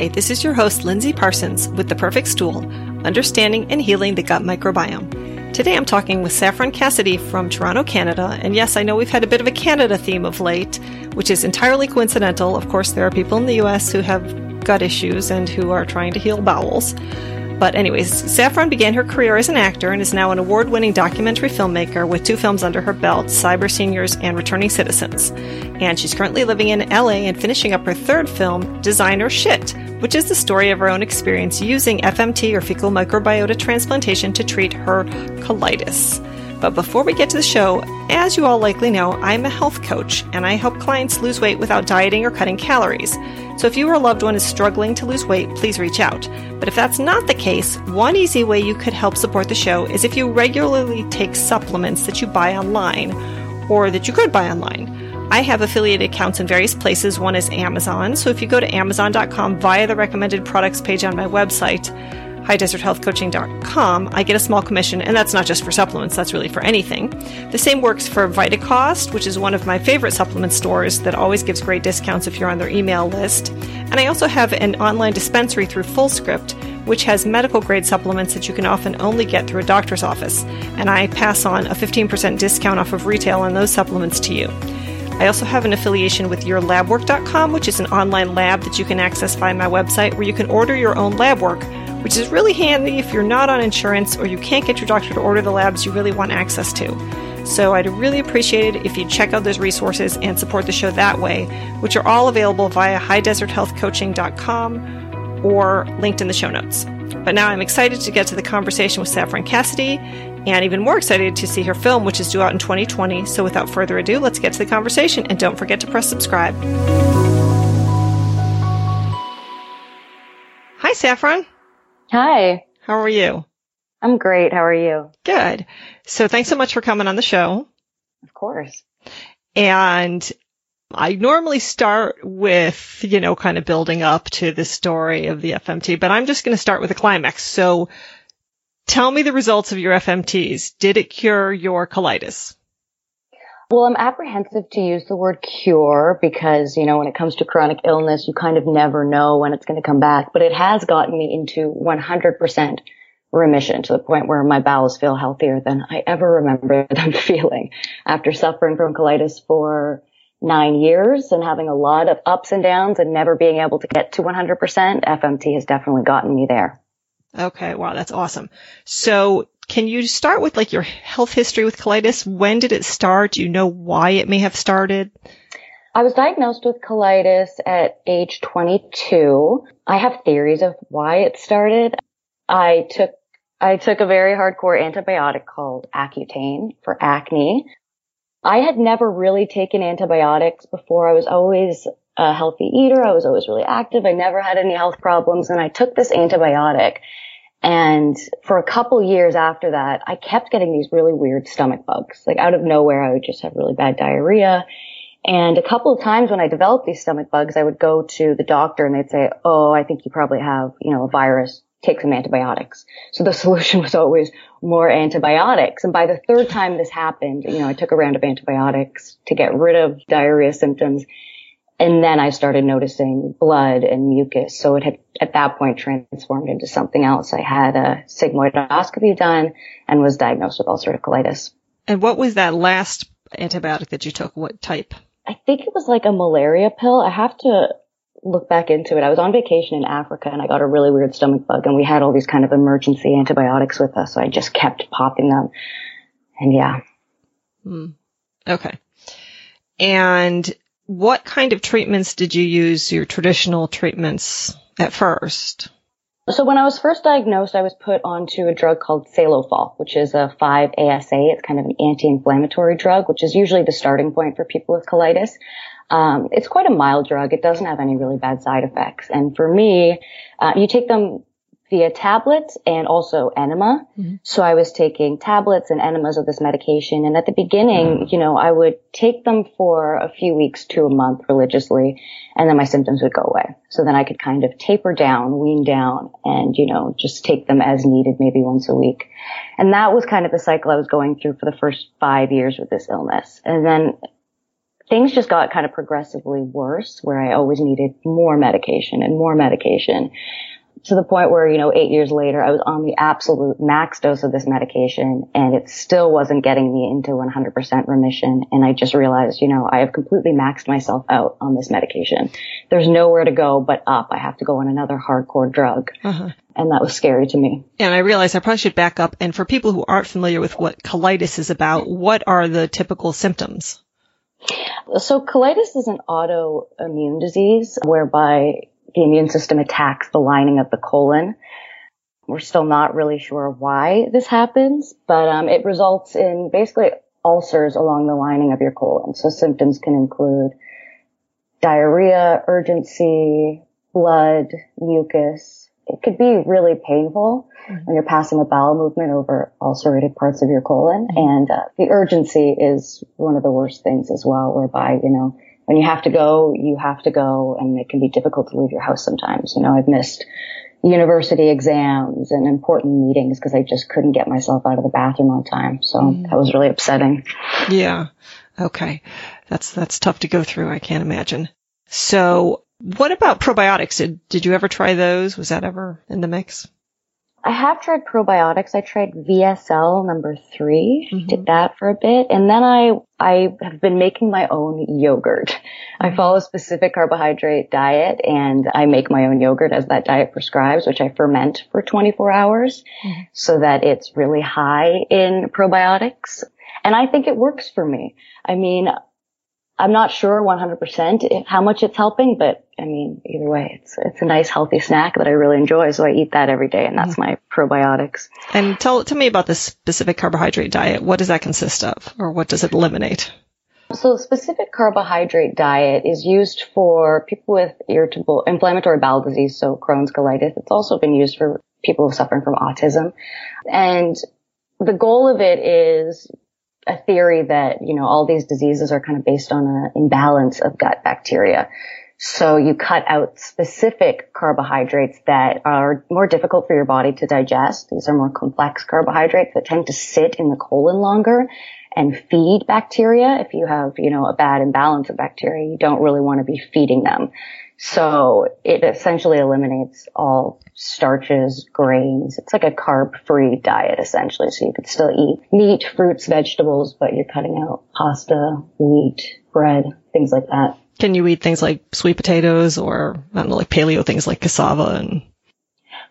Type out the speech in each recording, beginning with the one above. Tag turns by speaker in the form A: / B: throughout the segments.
A: Hi, this is your host, Lindsey Parsons, with The Perfect Stool Understanding and Healing the Gut Microbiome. Today I'm talking with Saffron Cassidy from Toronto, Canada. And yes, I know we've had a bit of a Canada theme of late, which is entirely coincidental. Of course, there are people in the US who have gut issues and who are trying to heal bowels. But, anyways, Saffron began her career as an actor and is now an award winning documentary filmmaker with two films under her belt Cyber Seniors and Returning Citizens. And she's currently living in LA and finishing up her third film, Designer Shit, which is the story of her own experience using FMT or fecal microbiota transplantation to treat her colitis. But before we get to the show, as you all likely know, I'm a health coach and I help clients lose weight without dieting or cutting calories. So if you or a loved one is struggling to lose weight, please reach out. But if that's not the case, one easy way you could help support the show is if you regularly take supplements that you buy online or that you could buy online. I have affiliated accounts in various places. One is Amazon. So if you go to amazon.com via the recommended products page on my website, highdeserthealthcoaching.com, I get a small commission, and that's not just for supplements, that's really for anything. The same works for VitaCost, which is one of my favorite supplement stores that always gives great discounts if you're on their email list. And I also have an online dispensary through FullScript, which has medical grade supplements that you can often only get through a doctor's office. And I pass on a 15% discount off of retail on those supplements to you. I also have an affiliation with yourlabwork.com, which is an online lab that you can access via my website where you can order your own lab work which is really handy if you're not on insurance or you can't get your doctor to order the labs you really want access to. So I'd really appreciate it if you check out those resources and support the show that way, which are all available via highdeserthealthcoaching.com or linked in the show notes. But now I'm excited to get to the conversation with Saffron Cassidy and even more excited to see her film, which is due out in 2020. So without further ado, let's get to the conversation and don't forget to press subscribe. Hi, Saffron.
B: Hi.
A: How are you?
B: I'm great. How are you?
A: Good. So thanks so much for coming on the show.
B: Of course.
A: And I normally start with, you know, kind of building up to the story of the FMT, but I'm just going to start with a climax. So tell me the results of your FMTs. Did it cure your colitis?
B: Well, I'm apprehensive to use the word cure because, you know, when it comes to chronic illness, you kind of never know when it's going to come back, but it has gotten me into 100% remission to the point where my bowels feel healthier than I ever remember them feeling after suffering from colitis for nine years and having a lot of ups and downs and never being able to get to 100%. FMT has definitely gotten me there.
A: Okay. Wow. That's awesome. So can you start with like your health history with colitis? When did it start? Do you know why it may have started?
B: I was diagnosed with colitis at age 22. I have theories of why it started. I took I took a very hardcore antibiotic called Accutane for acne. I had never really taken antibiotics before. I was always a healthy eater. I was always really active. I never had any health problems and I took this antibiotic and for a couple years after that, I kept getting these really weird stomach bugs. Like out of nowhere, I would just have really bad diarrhea. And a couple of times when I developed these stomach bugs, I would go to the doctor and they'd say, Oh, I think you probably have, you know, a virus. Take some antibiotics. So the solution was always more antibiotics. And by the third time this happened, you know, I took a round of antibiotics to get rid of diarrhea symptoms. And then I started noticing blood and mucus. So it had at that point transformed into something else. I had a sigmoidoscopy done and was diagnosed with ulcerative colitis.
A: And what was that last antibiotic that you took? What type?
B: I think it was like a malaria pill. I have to look back into it. I was on vacation in Africa and I got a really weird stomach bug and we had all these kind of emergency antibiotics with us. So I just kept popping them. And yeah.
A: Hmm. Okay. And what kind of treatments did you use, your traditional treatments at first?
B: So when I was first diagnosed, I was put onto a drug called Salofalk, which is a 5-ASA. It's kind of an anti-inflammatory drug, which is usually the starting point for people with colitis. Um, it's quite a mild drug. It doesn't have any really bad side effects. And for me, uh, you take them via tablets and also enema. Mm-hmm. So I was taking tablets and enemas of this medication. And at the beginning, mm-hmm. you know, I would take them for a few weeks to a month religiously, and then my symptoms would go away. So then I could kind of taper down, wean down, and, you know, just take them as needed, maybe once a week. And that was kind of the cycle I was going through for the first five years with this illness. And then things just got kind of progressively worse where I always needed more medication and more medication to the point where, you know, eight years later, I was on the absolute max dose of this medication and it still wasn't getting me into 100% remission. And I just realized, you know, I have completely maxed myself out on this medication. There's nowhere to go but up. I have to go on another hardcore drug. Uh-huh. And that was scary to me.
A: And I realized I probably should back up. And for people who aren't familiar with what colitis is about, what are the typical symptoms?
B: So colitis is an autoimmune disease whereby the immune system attacks the lining of the colon. We're still not really sure why this happens, but um, it results in basically ulcers along the lining of your colon. So symptoms can include diarrhea, urgency, blood, mucus. It could be really painful mm-hmm. when you're passing a bowel movement over ulcerated parts of your colon. Mm-hmm. And uh, the urgency is one of the worst things as well, whereby, you know, when you have to go, you have to go and it can be difficult to leave your house sometimes. You know, I've missed university exams and important meetings because I just couldn't get myself out of the bathroom on time. So mm. that was really upsetting.
A: Yeah. Okay. That's, that's tough to go through. I can't imagine. So what about probiotics? Did, did you ever try those? Was that ever in the mix?
B: I have tried probiotics. I tried VSL number 3 mm-hmm. did that for a bit. And then I, I have been making my own yogurt. I mm-hmm. follow a specific carbohydrate diet and I make my own yogurt as that diet prescribes, which I ferment for 24 hours mm-hmm. so that it's really high in probiotics. And I think it works for me. I mean, I'm not sure 100% how much it's helping, but I mean, either way, it's, it's a nice healthy snack that I really enjoy. So I eat that every day and that's mm-hmm. my probiotics.
A: And tell, tell me about this specific carbohydrate diet. What does that consist of or what does it eliminate?
B: So the specific carbohydrate diet is used for people with irritable inflammatory bowel disease, so Crohn's colitis. It's also been used for people suffering from autism. And the goal of it is a theory that, you know, all these diseases are kind of based on an imbalance of gut bacteria. So you cut out specific carbohydrates that are more difficult for your body to digest. These are more complex carbohydrates that tend to sit in the colon longer and feed bacteria. If you have, you know, a bad imbalance of bacteria, you don't really want to be feeding them. So it essentially eliminates all starches, grains. It's like a carb free diet essentially. So you could still eat meat, fruits, vegetables, but you're cutting out pasta, wheat, bread, things like that.
A: Can you eat things like sweet potatoes or I don't know, like paleo things like cassava and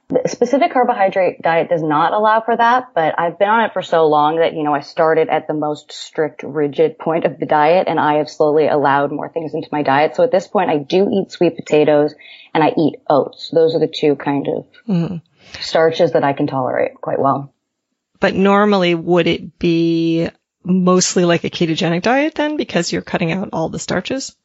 B: the specific carbohydrate diet does not allow for that, but I've been on it for so long that, you know, I started at the most strict, rigid point of the diet and I have slowly allowed more things into my diet. So at this point, I do eat sweet potatoes and I eat oats. Those are the two kind of mm-hmm. starches that I can tolerate quite well.
A: But normally would it be mostly like a ketogenic diet then because you're cutting out all the starches?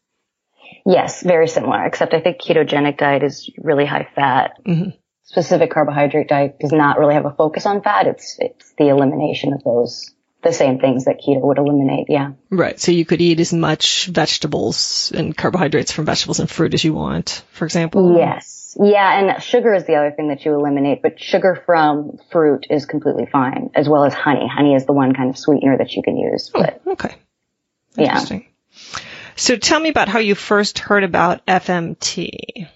B: Yes, very similar, except I think ketogenic diet is really high fat. Mm-hmm specific carbohydrate diet does not really have a focus on fat. It's, it's the elimination of those, the same things that keto would eliminate. Yeah.
A: Right. So you could eat as much vegetables and carbohydrates from vegetables and fruit as you want, for example.
B: Yes. Yeah. And sugar is the other thing that you eliminate, but sugar from fruit is completely fine, as well as honey. Honey is the one kind of sweetener that you can use.
A: Oh, but, okay. Interesting. Yeah. So tell me about how you first heard about FMT.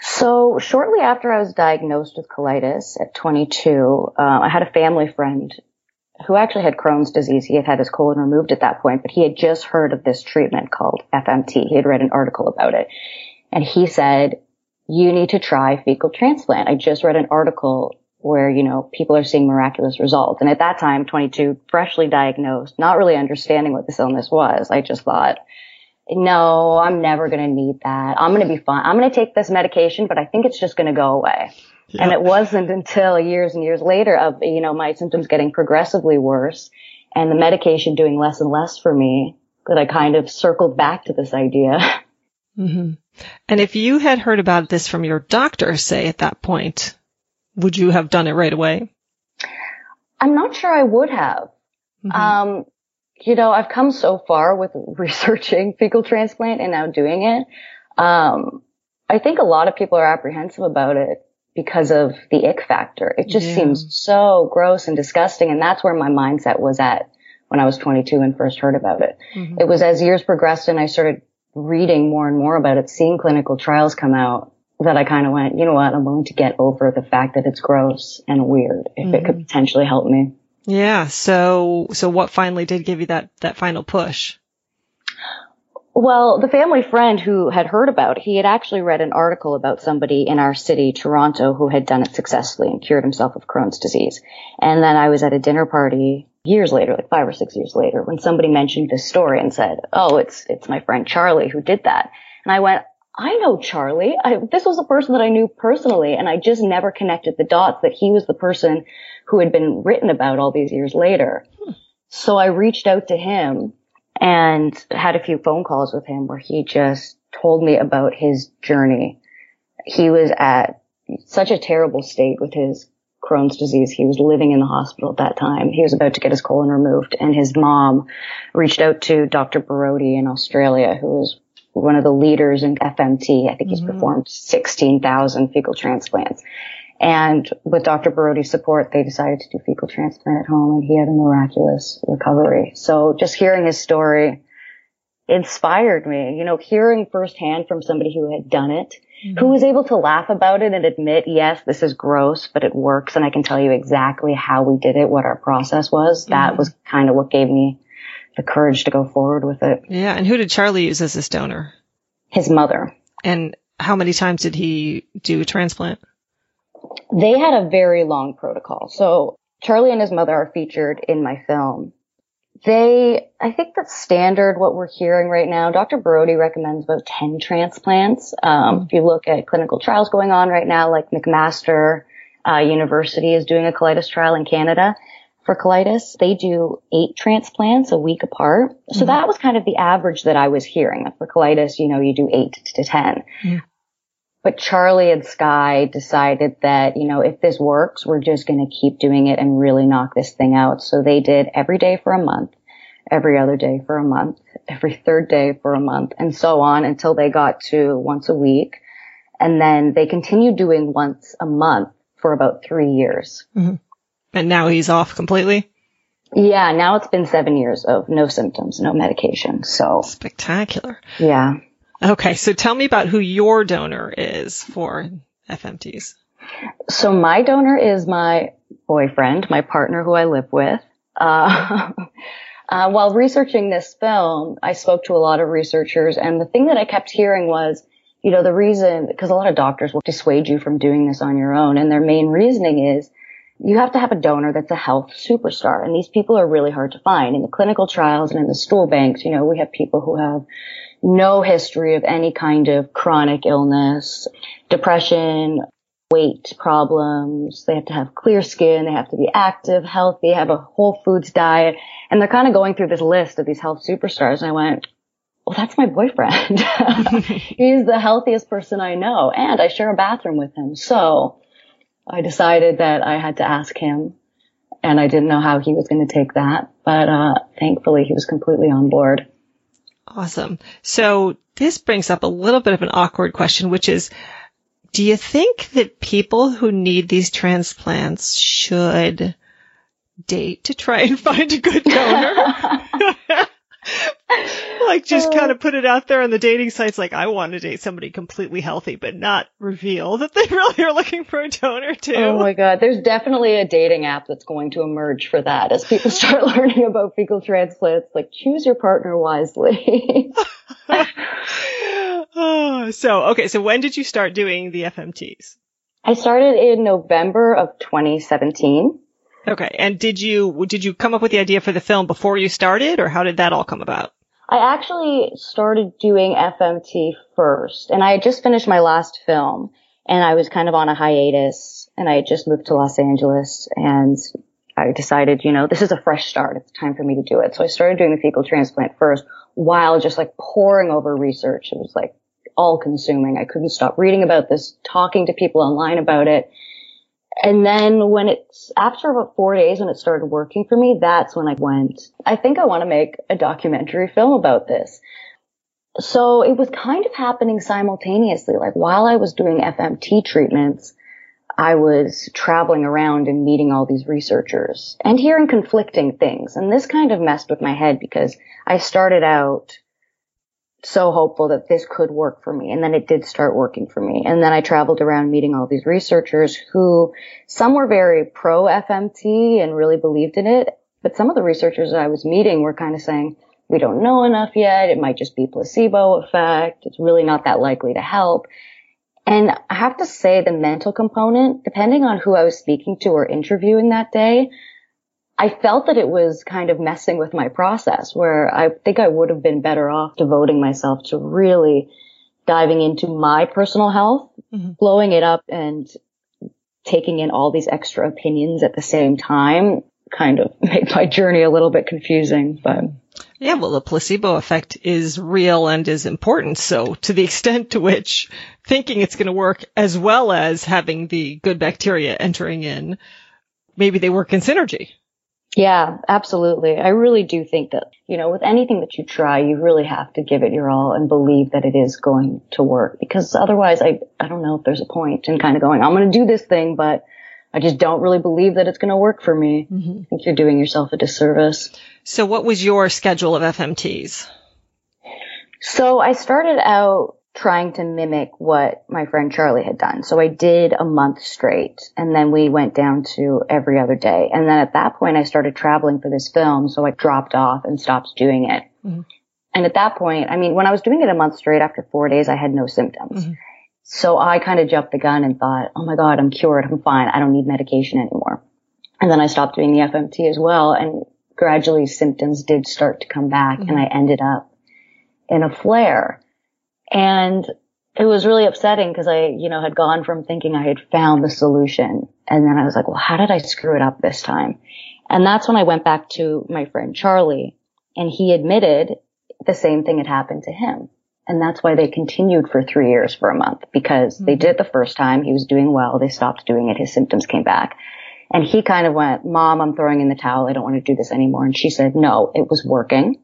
B: So shortly after I was diagnosed with colitis at 22, uh, I had a family friend who actually had Crohn's disease. He had had his colon removed at that point, but he had just heard of this treatment called FMT. He had read an article about it. And he said, you need to try fecal transplant. I just read an article where, you know, people are seeing miraculous results. And at that time, 22, freshly diagnosed, not really understanding what this illness was, I just thought, no, I'm never going to need that. I'm going to be fine. I'm going to take this medication, but I think it's just going to go away. Yep. And it wasn't until years and years later of, you know, my symptoms getting progressively worse and the medication doing less and less for me that I kind of circled back to this idea.
A: Mm-hmm. And if you had heard about this from your doctor, say at that point, would you have done it right away?
B: I'm not sure I would have. Mm-hmm. Um, you know, I've come so far with researching fecal transplant and now doing it. Um, I think a lot of people are apprehensive about it because of the ick factor. It just yeah. seems so gross and disgusting. And that's where my mindset was at when I was 22 and first heard about it. Mm-hmm. It was as years progressed and I started reading more and more about it, seeing clinical trials come out that I kind of went, you know what, I'm willing to get over the fact that it's gross and weird if mm-hmm. it could mm-hmm. potentially help me.
A: Yeah. So, so what finally did give you that, that final push?
B: Well, the family friend who had heard about it, he had actually read an article about somebody in our city, Toronto, who had done it successfully and cured himself of Crohn's disease. And then I was at a dinner party years later, like five or six years later, when somebody mentioned this story and said, "Oh, it's it's my friend Charlie who did that." And I went, "I know Charlie. I, this was a person that I knew personally, and I just never connected the dots that he was the person who had been written about all these years later." Hmm. So I reached out to him and had a few phone calls with him where he just told me about his journey. He was at such a terrible state with his Crohn's disease. He was living in the hospital at that time. He was about to get his colon removed and his mom reached out to Dr. Borody in Australia, who was one of the leaders in FMT. I think he's mm-hmm. performed 16,000 fecal transplants. And with Dr. Borody's support, they decided to do fecal transplant at home and he had a miraculous recovery. So just hearing his story inspired me, you know, hearing firsthand from somebody who had done it mm-hmm. who was able to laugh about it and admit, yes, this is gross, but it works. And I can tell you exactly how we did it, what our process was. Mm-hmm. That was kind of what gave me the courage to go forward with it.
A: Yeah. And who did Charlie use as his donor?
B: His mother.
A: And how many times did he do a transplant?
B: They had a very long protocol. So Charlie and his mother are featured in my film they, I think that's standard what we're hearing right now. Dr. Borody recommends about 10 transplants. Um, if you look at clinical trials going on right now, like McMaster uh, University is doing a colitis trial in Canada for colitis. They do eight transplants a week apart. So mm-hmm. that was kind of the average that I was hearing. For colitis, you know, you do eight to 10. Mm-hmm. But Charlie and Sky decided that, you know, if this works, we're just going to keep doing it and really knock this thing out. So they did every day for a month, every other day for a month, every third day for a month, and so on until they got to once a week. And then they continued doing once a month for about three years.
A: Mm-hmm. And now he's off completely?
B: Yeah, now it's been seven years of no symptoms, no medication. So
A: spectacular.
B: Yeah.
A: Okay, so tell me about who your donor is for FMTs.
B: So my donor is my boyfriend, my partner who I live with. Uh, uh, while researching this film, I spoke to a lot of researchers and the thing that I kept hearing was, you know, the reason, because a lot of doctors will dissuade you from doing this on your own and their main reasoning is you have to have a donor that's a health superstar. And these people are really hard to find in the clinical trials and in the stool banks. You know, we have people who have no history of any kind of chronic illness, depression, weight problems. They have to have clear skin. They have to be active, healthy, have a whole foods diet. And they're kind of going through this list of these health superstars. And I went, well, that's my boyfriend. He's the healthiest person I know. And I share a bathroom with him. So I decided that I had to ask him and I didn't know how he was going to take that. But, uh, thankfully he was completely on board.
A: Awesome. So this brings up a little bit of an awkward question, which is, do you think that people who need these transplants should date to try and find a good donor? like just uh, kind of put it out there on the dating sites like I want to date somebody completely healthy but not reveal that they really are looking for a donor too.
B: Oh my god, there's definitely a dating app that's going to emerge for that as people start learning about fecal transplants like choose your partner wisely.
A: oh, so okay, so when did you start doing the FMTs?
B: I started in November of 2017.
A: Okay. And did you did you come up with the idea for the film before you started or how did that all come about?
B: I actually started doing FMT first and I had just finished my last film and I was kind of on a hiatus and I had just moved to Los Angeles and I decided, you know, this is a fresh start. It's time for me to do it. So I started doing the fecal transplant first while just like pouring over research. It was like all consuming. I couldn't stop reading about this, talking to people online about it. And then when it's after about four days when it started working for me, that's when I went, I think I want to make a documentary film about this. So it was kind of happening simultaneously. Like while I was doing FMT treatments, I was traveling around and meeting all these researchers and hearing conflicting things. And this kind of messed with my head because I started out so hopeful that this could work for me. And then it did start working for me. And then I traveled around meeting all these researchers who some were very pro FMT and really believed in it. But some of the researchers I was meeting were kind of saying, we don't know enough yet. It might just be placebo effect. It's really not that likely to help. And I have to say the mental component, depending on who I was speaking to or interviewing that day, I felt that it was kind of messing with my process where I think I would have been better off devoting myself to really diving into my personal health, mm-hmm. blowing it up and taking in all these extra opinions at the same time kind of made my journey a little bit confusing, but.
A: Yeah, well, the placebo effect is real and is important. So to the extent to which thinking it's going to work as well as having the good bacteria entering in, maybe they work in synergy.
B: Yeah, absolutely. I really do think that, you know, with anything that you try, you really have to give it your all and believe that it is going to work because otherwise I, I don't know if there's a point in kind of going, I'm going to do this thing, but I just don't really believe that it's going to work for me. Mm-hmm. I think you're doing yourself a disservice.
A: So what was your schedule of FMTs?
B: So I started out trying to mimic what my friend Charlie had done. So I did a month straight and then we went down to every other day. And then at that point I started traveling for this film. So I dropped off and stopped doing it. Mm-hmm. And at that point, I mean, when I was doing it a month straight after four days, I had no symptoms. Mm-hmm. So I kind of jumped the gun and thought, oh my God, I'm cured. I'm fine. I don't need medication anymore. And then I stopped doing the FMT as well. And gradually symptoms did start to come back mm-hmm. and I ended up in a flare. And it was really upsetting because I, you know, had gone from thinking I had found the solution. And then I was like, well, how did I screw it up this time? And that's when I went back to my friend Charlie and he admitted the same thing had happened to him. And that's why they continued for three years for a month because mm-hmm. they did it the first time. He was doing well. They stopped doing it. His symptoms came back. And he kind of went, mom, I'm throwing in the towel. I don't want to do this anymore. And she said, no, it was working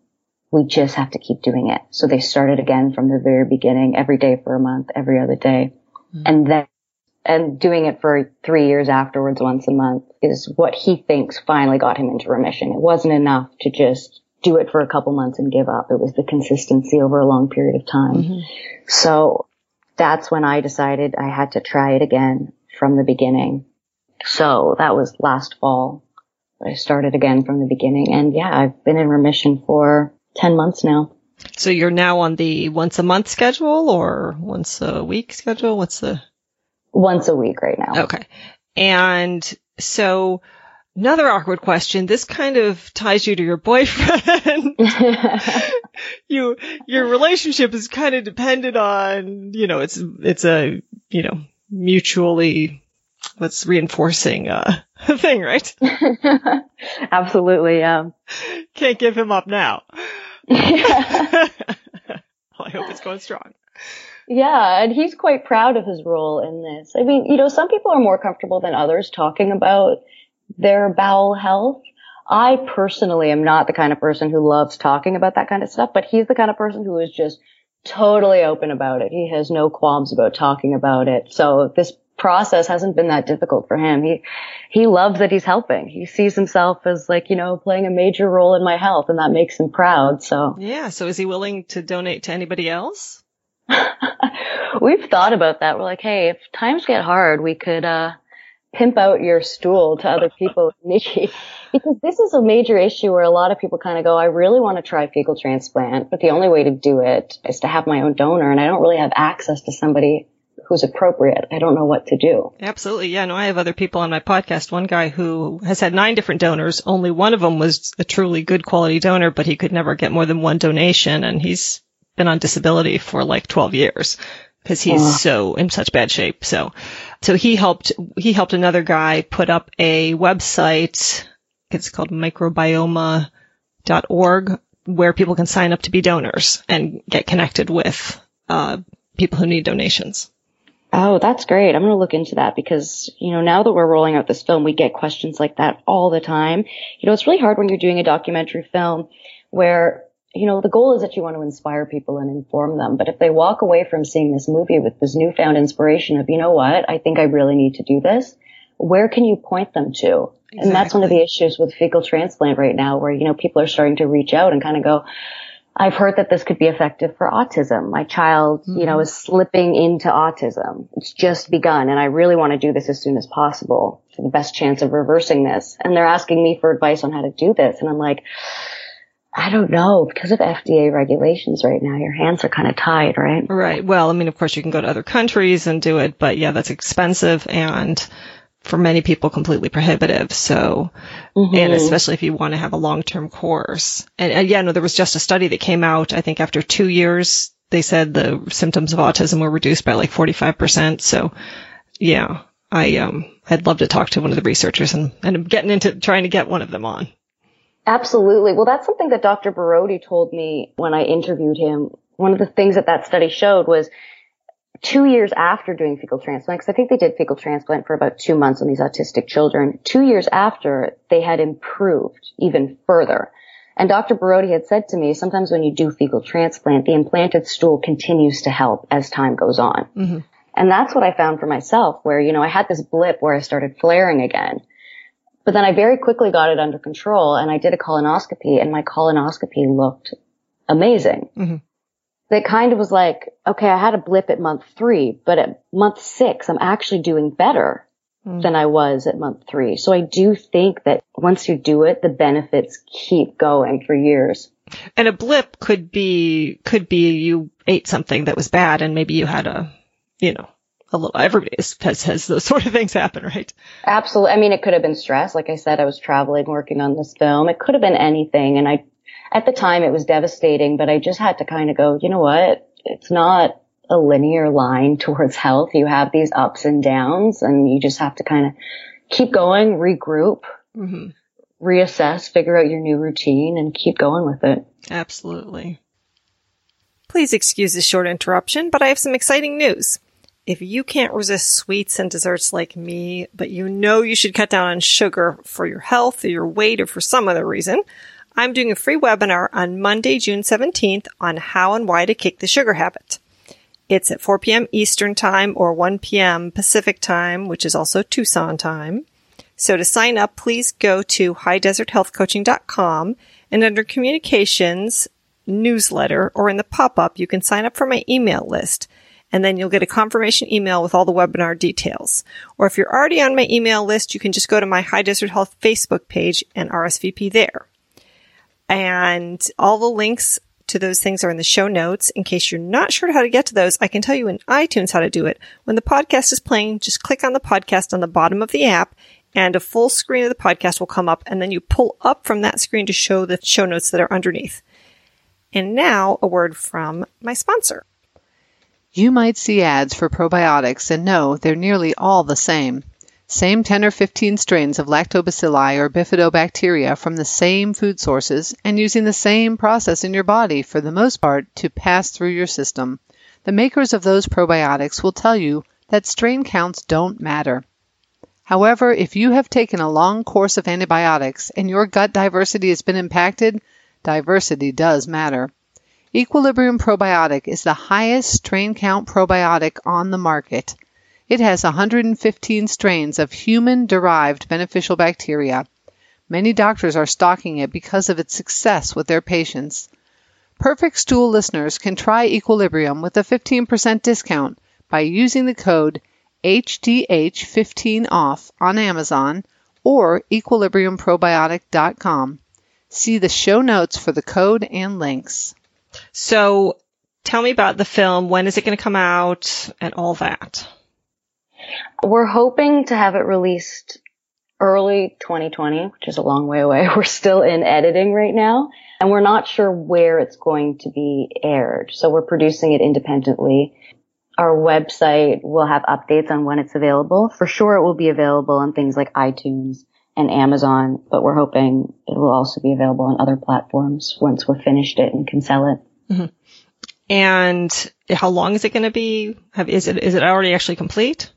B: we just have to keep doing it. So they started again from the very beginning, every day for a month, every other day. Mm-hmm. And then, and doing it for three years afterwards, once a month is what he thinks finally got him into remission. It wasn't enough to just do it for a couple months and give up. It was the consistency over a long period of time. Mm-hmm. So that's when I decided I had to try it again from the beginning. So that was last fall. I started again from the beginning and yeah, I've been in remission for 10 months now.
A: So you're now on the once a month schedule or once a week schedule? What's the?
B: Once a week right now.
A: Okay. And so another awkward question. This kind of ties you to your boyfriend. you, your relationship is kind of dependent on, you know, it's, it's a, you know, mutually, what's reinforcing, uh, thing, right?
B: Absolutely. Yeah.
A: Can't give him up now. well, I hope it's going strong.
B: Yeah, and he's quite proud of his role in this. I mean, you know, some people are more comfortable than others talking about their bowel health. I personally am not the kind of person who loves talking about that kind of stuff, but he's the kind of person who is just totally open about it. He has no qualms about talking about it. So this process hasn't been that difficult for him. He, he loves that he's helping. He sees himself as like, you know, playing a major role in my health and that makes him proud. So.
A: Yeah. So is he willing to donate to anybody else?
B: We've thought about that. We're like, Hey, if times get hard, we could, uh, pimp out your stool to other people because this is a major issue where a lot of people kind of go, I really want to try fecal transplant, but the only way to do it is to have my own donor and I don't really have access to somebody who's appropriate. I don't know what to do.
A: Absolutely. Yeah. No, I have other people on my podcast. One guy who has had nine different donors. Only one of them was a truly good quality donor, but he could never get more than one donation. And he's been on disability for like 12 years because he's uh. so in such bad shape. So, so he helped, he helped another guy put up a website. It's called microbioma.org where people can sign up to be donors and get connected with, uh, people who need donations.
B: Oh, that's great. I'm going to look into that because, you know, now that we're rolling out this film, we get questions like that all the time. You know, it's really hard when you're doing a documentary film where you know, the goal is that you want to inspire people and inform them. But if they walk away from seeing this movie with this newfound inspiration of, you know what, I think I really need to do this, where can you point them to? Exactly. And that's one of the issues with fecal transplant right now, where, you know, people are starting to reach out and kind of go, I've heard that this could be effective for autism. My child, mm-hmm. you know, mm-hmm. is slipping into autism. It's just begun and I really want to do this as soon as possible for the best chance of reversing this. And they're asking me for advice on how to do this. And I'm like, I don't know because of FDA regulations right now. Your hands are kind of tied, right?
A: Right. Well, I mean, of course you can go to other countries and do it, but yeah, that's expensive and for many people completely prohibitive. So, mm-hmm. and especially if you want to have a long-term course. And, and yeah, no, there was just a study that came out, I think after two years, they said the symptoms of autism were reduced by like 45%. So yeah, I, um, I'd love to talk to one of the researchers and, and I'm getting into trying to get one of them on.
B: Absolutely. Well, that's something that Dr. Borody told me when I interviewed him. One of the things that that study showed was two years after doing fecal transplant, because I think they did fecal transplant for about two months on these autistic children. Two years after, they had improved even further. And Dr. Borody had said to me, sometimes when you do fecal transplant, the implanted stool continues to help as time goes on. Mm-hmm. And that's what I found for myself, where, you know, I had this blip where I started flaring again. But then I very quickly got it under control and I did a colonoscopy and my colonoscopy looked amazing. Mm-hmm. It kind of was like, okay, I had a blip at month three, but at month six, I'm actually doing better mm-hmm. than I was at month three. So I do think that once you do it, the benefits keep going for years.
A: And a blip could be, could be you ate something that was bad and maybe you had a, you know, a little, everybody has, has those sort of things happen, right?
B: Absolutely. I mean, it could have been stress. Like I said, I was traveling, working on this film. It could have been anything. And I, at the time it was devastating, but I just had to kind of go, you know what? It's not a linear line towards health. You have these ups and downs and you just have to kind of keep going, regroup, mm-hmm. reassess, figure out your new routine and keep going with it.
A: Absolutely. Please excuse this short interruption, but I have some exciting news. If you can't resist sweets and desserts like me, but you know you should cut down on sugar for your health or your weight or for some other reason, I'm doing a free webinar on Monday, June 17th on how and why to kick the sugar habit. It's at 4 p.m. Eastern Time or 1 p.m. Pacific Time, which is also Tucson time. So to sign up, please go to highdeserthealthcoaching.com and under communications, newsletter, or in the pop-up, you can sign up for my email list and then you'll get a confirmation email with all the webinar details. Or if you're already on my email list, you can just go to my High Desert Health Facebook page and RSVP there. And all the links to those things are in the show notes. In case you're not sure how to get to those, I can tell you in iTunes how to do it. When the podcast is playing, just click on the podcast on the bottom of the app and a full screen of the podcast will come up and then you pull up from that screen to show the show notes that are underneath. And now a word from my sponsor.
C: You might see ads for probiotics and know they're nearly all the same. Same 10 or 15 strains of lactobacilli or bifidobacteria from the same food sources and using the same process in your body for the most part to pass through your system. The makers of those probiotics will tell you that strain counts don't matter. However, if you have taken a long course of antibiotics and your gut diversity has been impacted, diversity does matter. Equilibrium Probiotic is the highest strain count probiotic on the market. It has 115 strains of human derived beneficial bacteria. Many doctors are stocking it because of its success with their patients. Perfect Stool listeners can try Equilibrium with a 15% discount by using the code HDH15OFF on Amazon or equilibriumprobiotic.com. See the show notes for the code and links.
A: So tell me about the film. When is it going to come out and all that?
B: We're hoping to have it released early 2020, which is a long way away. We're still in editing right now and we're not sure where it's going to be aired. So we're producing it independently. Our website will have updates on when it's available. For sure it will be available on things like iTunes and Amazon, but we're hoping it will also be available on other platforms once we've finished it and can sell it. Mm-hmm.
A: And how long is it going to be? Have, is it is it already actually complete?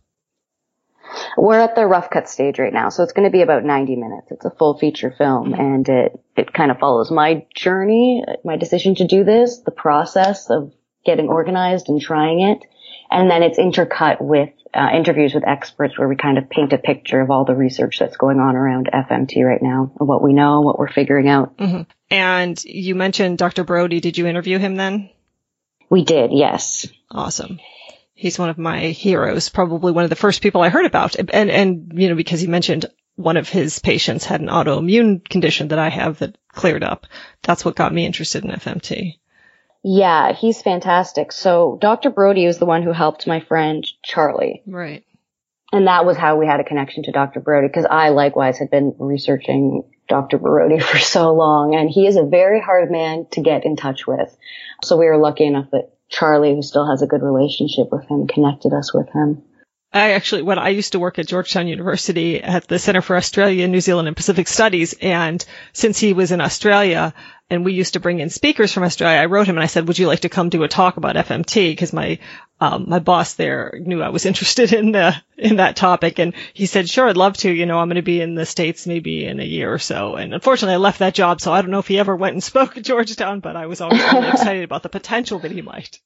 B: We're at the rough cut stage right now, so it's going to be about 90 minutes. It's a full feature film and it, it kind of follows my journey, my decision to do this, the process of getting organized and trying it. And then it's intercut with uh, interviews with experts where we kind of paint a picture of all the research that's going on around FMT right now, what we know, what we're figuring out.
A: Mm-hmm. And you mentioned Dr. Brody. Did you interview him then?
B: We did, yes.
A: Awesome. He's one of my heroes, probably one of the first people I heard about. And, and, you know, because he mentioned one of his patients had an autoimmune condition that I have that cleared up. That's what got me interested in FMT.
B: Yeah, he's fantastic. So Dr. Brody was the one who helped my friend Charlie.
A: Right.
B: And that was how we had a connection to Dr. Brody because I likewise had been researching Dr. Brody for so long and he is a very hard man to get in touch with. So we were lucky enough that Charlie, who still has a good relationship with him, connected us with him.
A: I actually, when I used to work at Georgetown University at the Center for Australia, New Zealand and Pacific Studies, and since he was in Australia, and we used to bring in speakers from Australia, I wrote him and I said, would you like to come do a talk about FMT? Cause my, um, my boss there knew I was interested in the, in that topic. And he said, sure, I'd love to. You know, I'm going to be in the States maybe in a year or so. And unfortunately I left that job. So I don't know if he ever went and spoke at Georgetown, but I was always really excited about the potential that he might.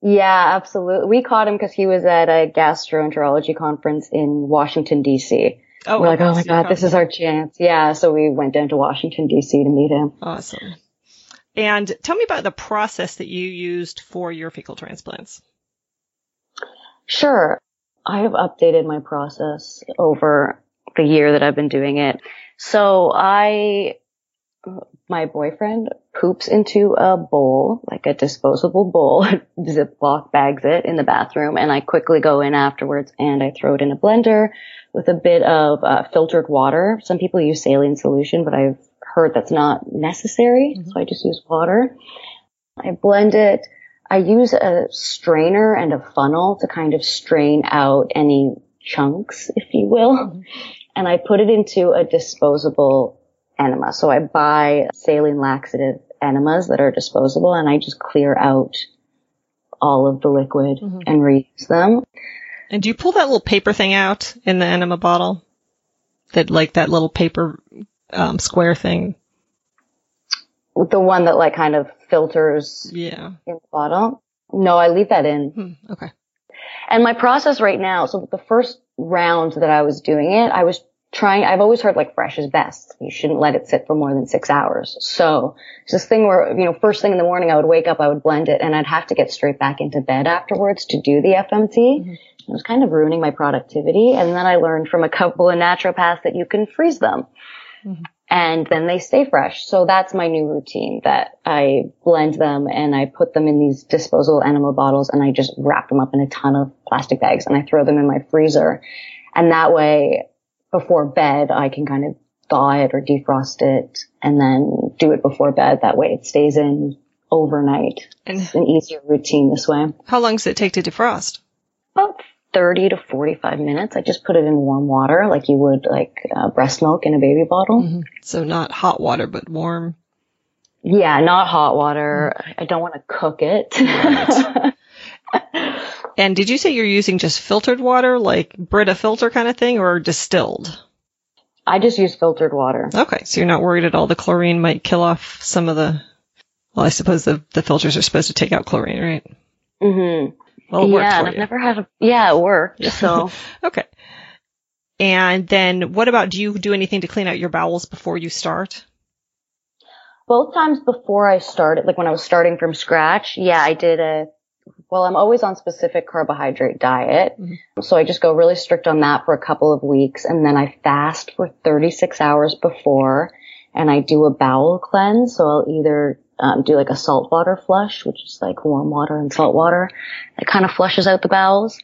B: Yeah, absolutely. We caught him because he was at a gastroenterology conference in Washington DC. Oh, we're like, oh my god, this is our chance. Yeah, so we went down to Washington D.C. to meet him.
A: Awesome. And tell me about the process that you used for your fecal transplants.
B: Sure. I have updated my process over the year that I've been doing it. So I, my boyfriend poops into a bowl, like a disposable bowl, Ziploc bags it in the bathroom, and I quickly go in afterwards and I throw it in a blender with a bit of uh, filtered water. Some people use saline solution, but I've heard that's not necessary, mm-hmm. so I just use water. I blend it. I use a strainer and a funnel to kind of strain out any chunks, if you will. Mm-hmm. And I put it into a disposable enema. So I buy saline laxative enemas that are disposable and I just clear out all of the liquid mm-hmm. and reuse them.
A: And do you pull that little paper thing out in the enema bottle? That like that little paper um, square thing.
B: The one that like kind of filters
A: yeah.
B: in the bottle. No, I leave that in.
A: Hmm, okay.
B: And my process right now, so the first round that I was doing it, I was trying, I've always heard like fresh is best. You shouldn't let it sit for more than six hours. So it's this thing where, you know, first thing in the morning I would wake up, I would blend it and I'd have to get straight back into bed afterwards to do the FMT. Mm-hmm. It was kind of ruining my productivity. And then I learned from a couple of naturopaths that you can freeze them. Mm-hmm. And then they stay fresh. So that's my new routine that I blend them and I put them in these disposable enema bottles and I just wrap them up in a ton of plastic bags and I throw them in my freezer. And that way before bed, I can kind of thaw it or defrost it and then do it before bed. That way it stays in overnight. And it's an easier routine this way.
A: How long does it take to defrost?
B: About 30 to 45 minutes. I just put it in warm water like you would like uh, breast milk in a baby bottle. Mm-hmm.
A: So not hot water, but warm.
B: Yeah, not hot water. Mm-hmm. I don't want to cook it.
A: Right. and did you say you're using just filtered water, like Brita filter kind of thing, or distilled?
B: I just use filtered water.
A: Okay, so you're not worried at all the chlorine might kill off some of the. Well, I suppose the the filters are supposed to take out chlorine, right?
B: Mm-hmm.
A: Well, it
B: yeah,
A: I've
B: never had a, yeah, it worked. So.
A: okay. And then what about, do you do anything to clean out your bowels before you start?
B: Both times before I started, like when I was starting from scratch, yeah, I did a, well, I'm always on specific carbohydrate diet. Mm-hmm. So I just go really strict on that for a couple of weeks and then I fast for 36 hours before and I do a bowel cleanse. So I'll either um, do like a salt water flush, which is like warm water and salt water. It kind of flushes out the bowels,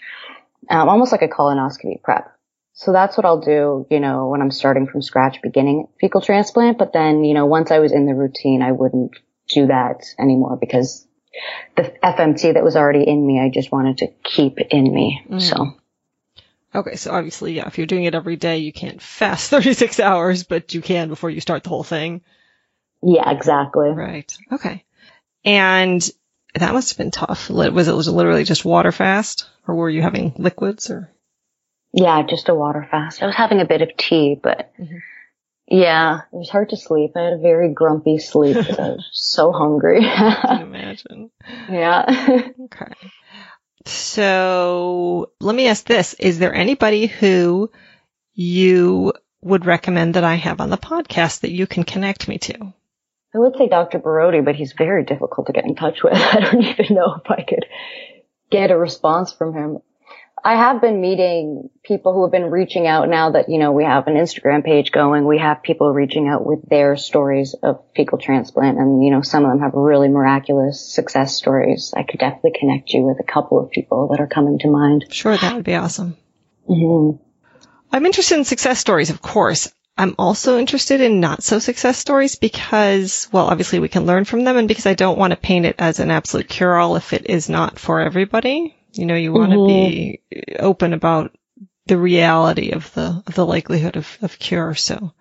B: um, almost like a colonoscopy prep. So that's what I'll do, you know, when I'm starting from scratch, beginning fecal transplant. But then, you know, once I was in the routine, I wouldn't do that anymore because the FMT that was already in me, I just wanted to keep in me. Mm. So.
A: Okay, so obviously, yeah, if you're doing it every day, you can't fast 36 hours, but you can before you start the whole thing.
B: Yeah, exactly.
A: Right. Okay. And that must have been tough. Was it was it literally just water fast, or were you having liquids or?
B: Yeah, just a water fast. I was having a bit of tea, but mm-hmm. Yeah, it was hard to sleep. I had a very grumpy sleep because I was so hungry.
A: I can imagine.
B: Yeah.
A: okay. So let me ask this. Is there anybody who you would recommend that I have on the podcast that you can connect me to?
B: I would say Dr. Borody, but he's very difficult to get in touch with. I don't even know if I could get a response from him. I have been meeting people who have been reaching out now that, you know, we have an Instagram page going. We have people reaching out with their stories of fecal transplant and, you know, some of them have really miraculous success stories. I could definitely connect you with a couple of people that are coming to mind.
A: Sure, that would be awesome.
B: Mm-hmm.
A: I'm interested in success stories, of course. I'm also interested in not so success stories because, well, obviously we can learn from them and because I don't want to paint it as an absolute cure all if it is not for everybody. You know, you want mm-hmm. to be open about the reality of the of the likelihood of, of cure. So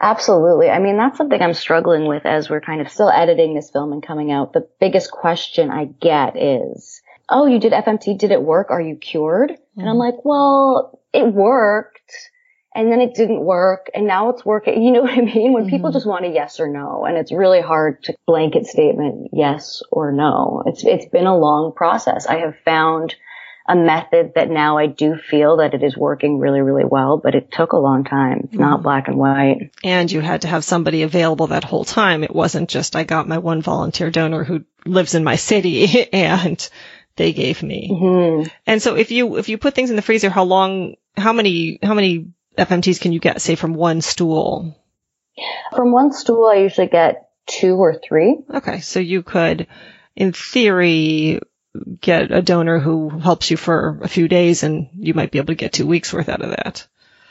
B: Absolutely. I mean, that's something I'm struggling with as we're kind of still editing this film and coming out. The biggest question I get is, Oh, you did FMT. Did it work? Are you cured? Mm-hmm. And I'm mm-hmm. like, well, it worked and then it didn't work and now it's working. You know what I mean? When mm-hmm. people just want a yes or no and it's really hard to blanket statement yes or no. It's, it's been a long process. I have found a method that now I do feel that it is working really, really well, but it took a long time. It's mm-hmm. not black and white.
A: And you had to have somebody available that whole time. It wasn't just I got my one volunteer donor who lives in my city and they gave me.
B: Mm-hmm.
A: And so if you, if you put things in the freezer, how long, how many, how many FMTs can you get, say, from one stool?
B: From one stool, I usually get two or three.
A: Okay. So you could, in theory, get a donor who helps you for a few days and you might be able to get two weeks worth out of that.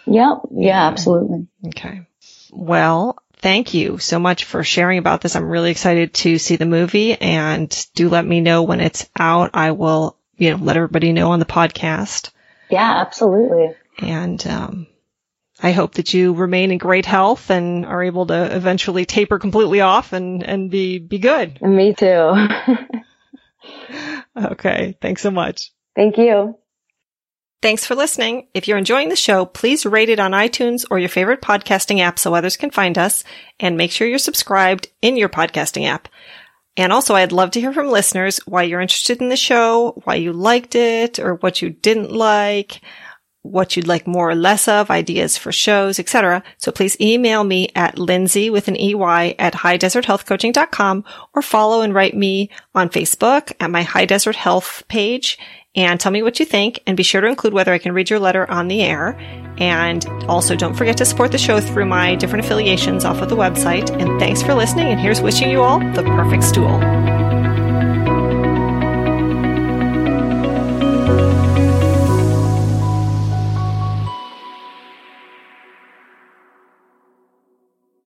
B: Yep. Yeah, absolutely.
A: Okay. Well, thank you so much for sharing about this. I'm really excited to see the movie and do let me know when it's out. I will, you know, let everybody know on the podcast.
B: Yeah, absolutely.
A: And, um, I hope that you remain in great health and are able to eventually taper completely off and, and be, be good.
B: Me too.
A: okay. Thanks so much.
B: Thank you.
A: Thanks for listening. If you're enjoying the show, please rate it on iTunes or your favorite podcasting app so others can find us and make sure you're subscribed in your podcasting app. And also, I'd love to hear from listeners why you're interested in the show, why you liked it, or what you didn't like what you'd like more or less of, ideas for shows, etc. So please email me at Lindsey with an EY at highdeserthealthcoaching.com or follow and write me on Facebook at my High Desert Health page and tell me what you think and be sure to include whether I can read your letter on the air. And also don't forget to support the show through my different affiliations off of the website. And thanks for listening and here's wishing you all the perfect stool.